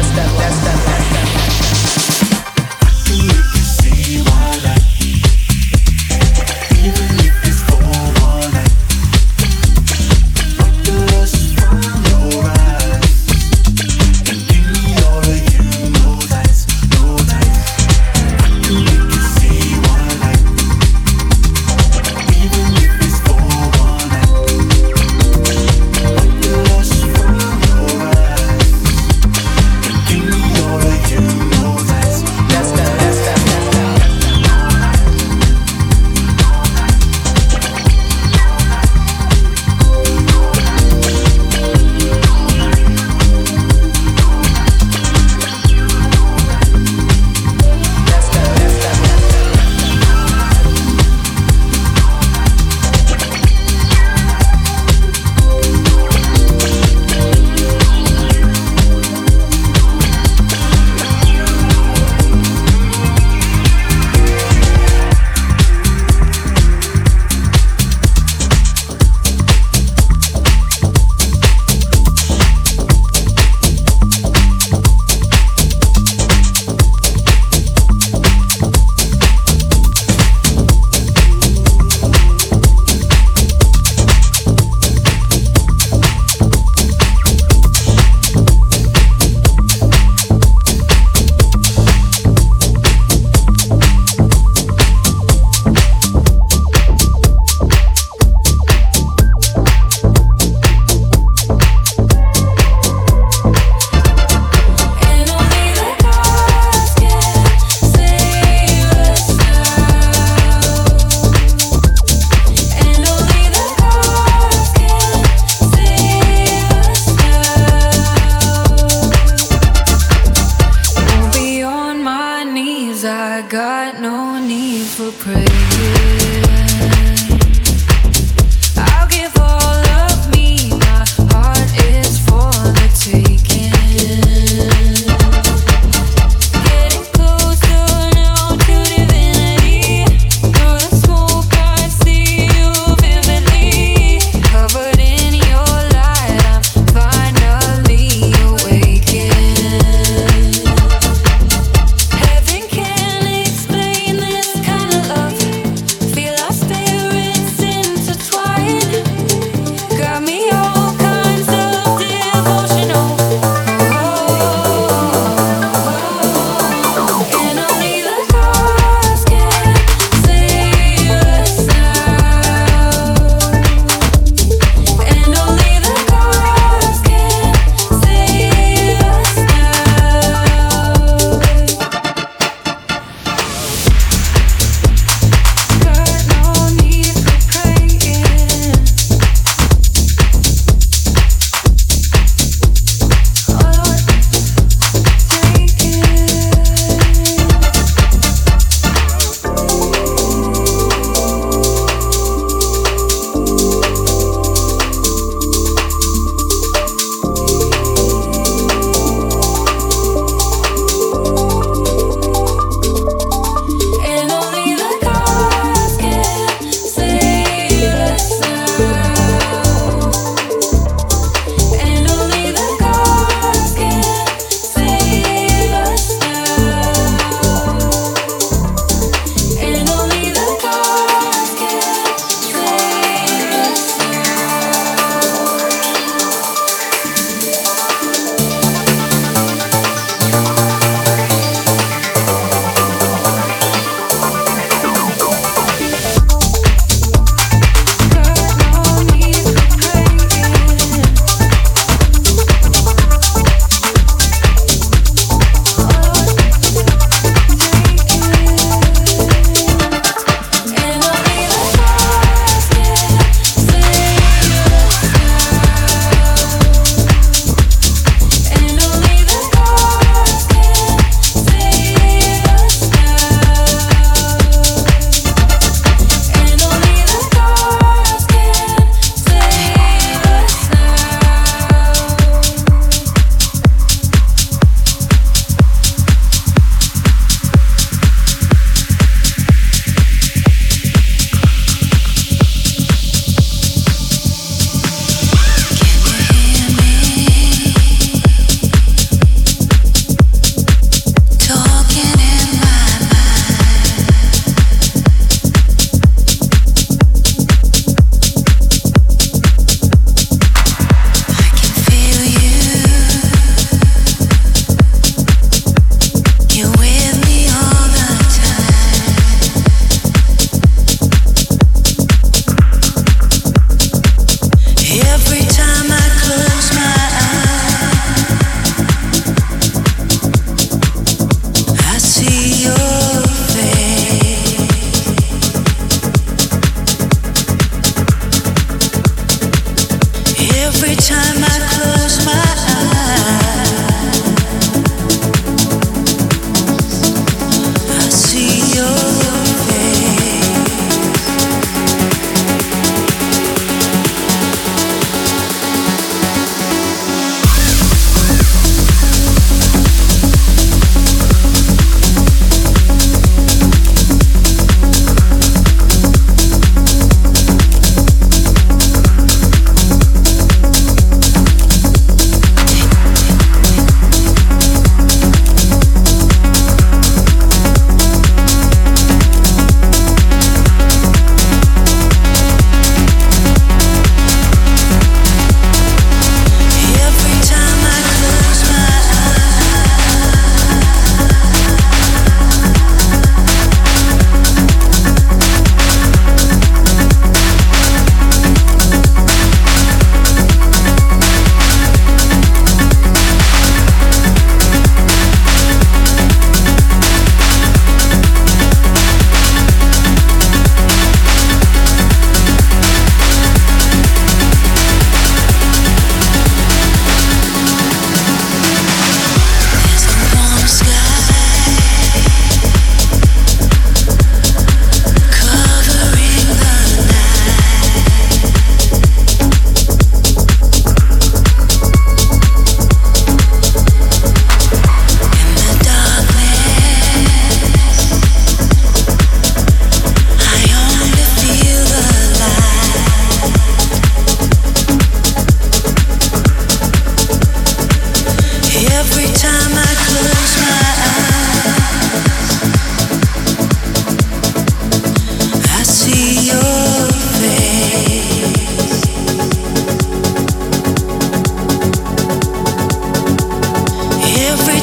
testa, testa, testa.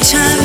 time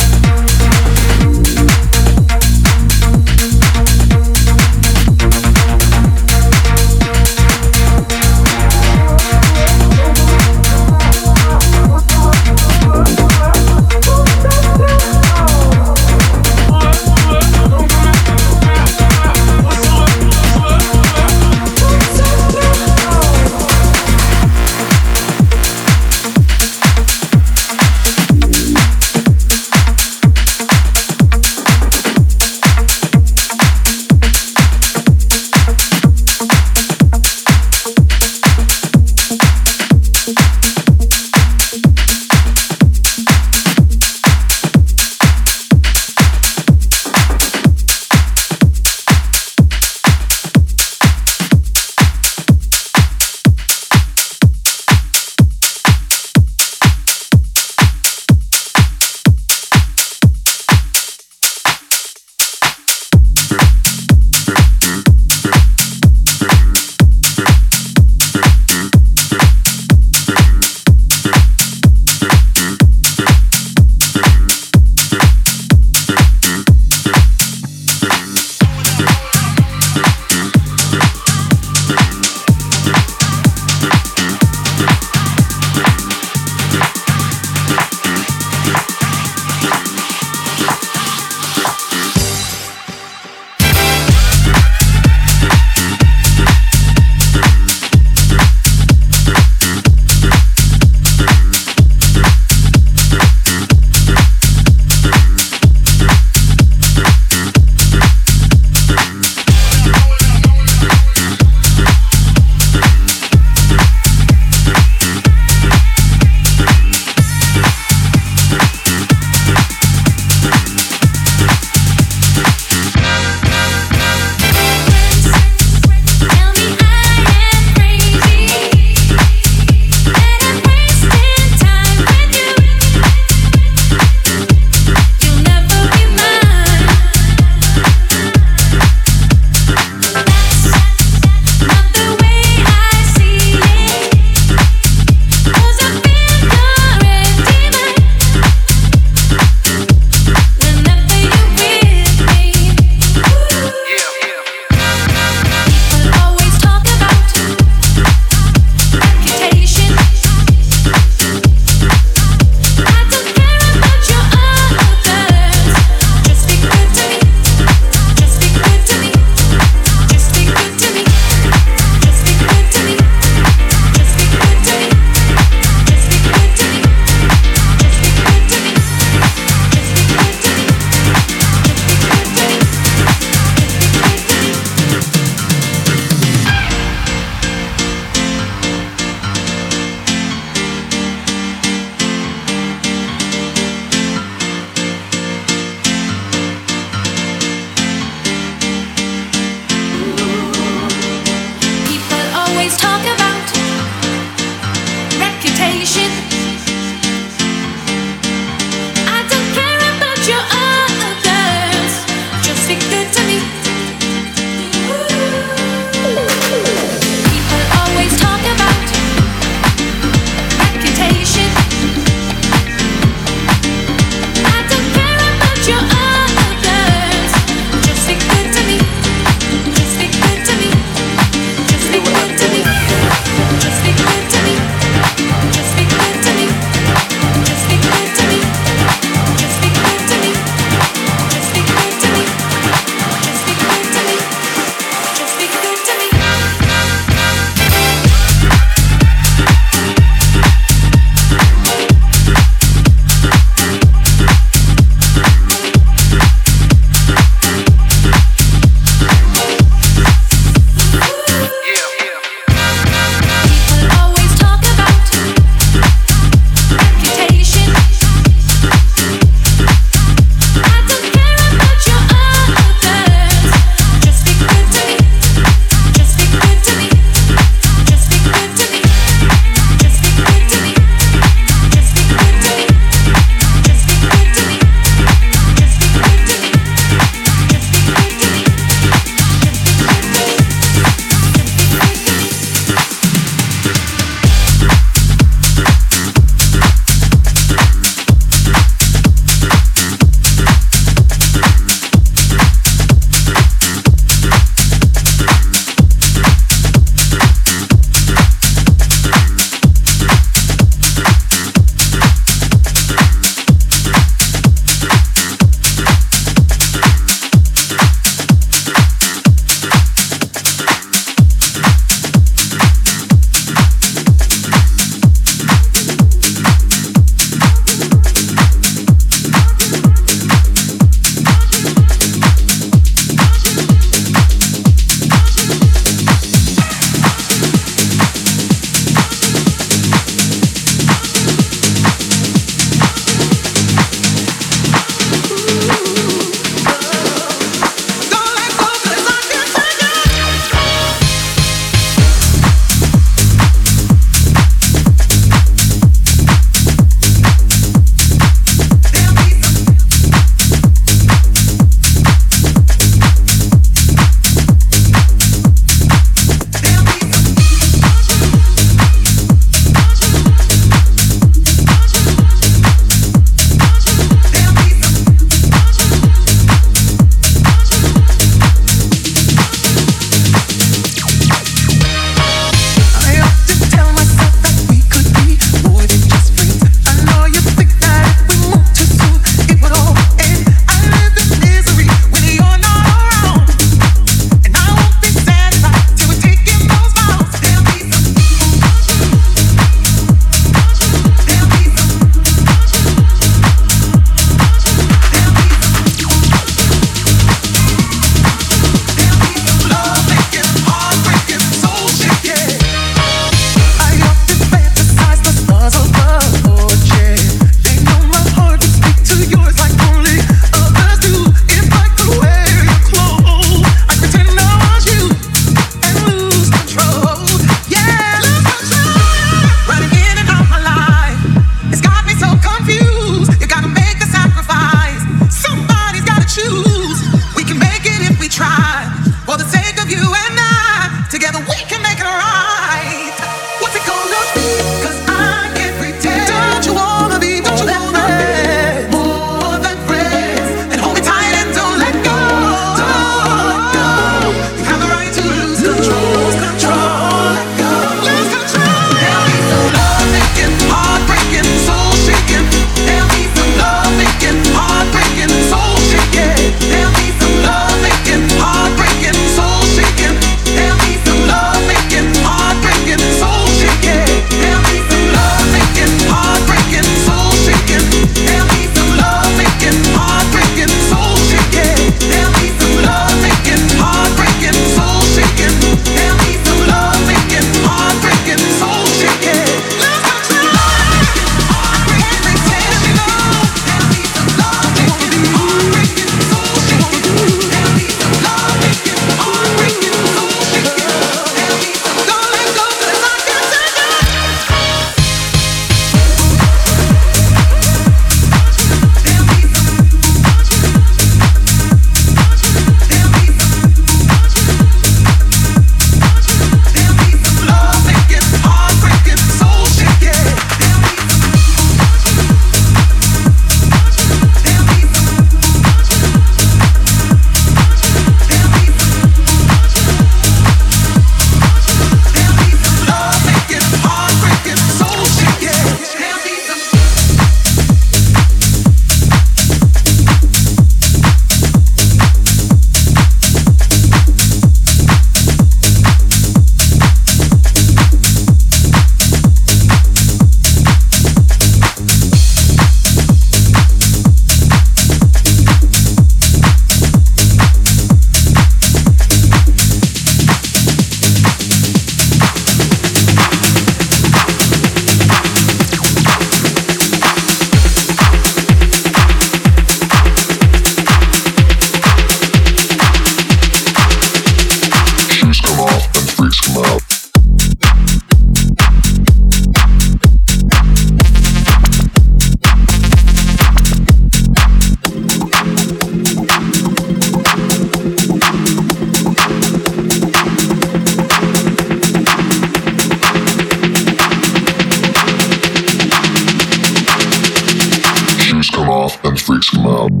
come Club.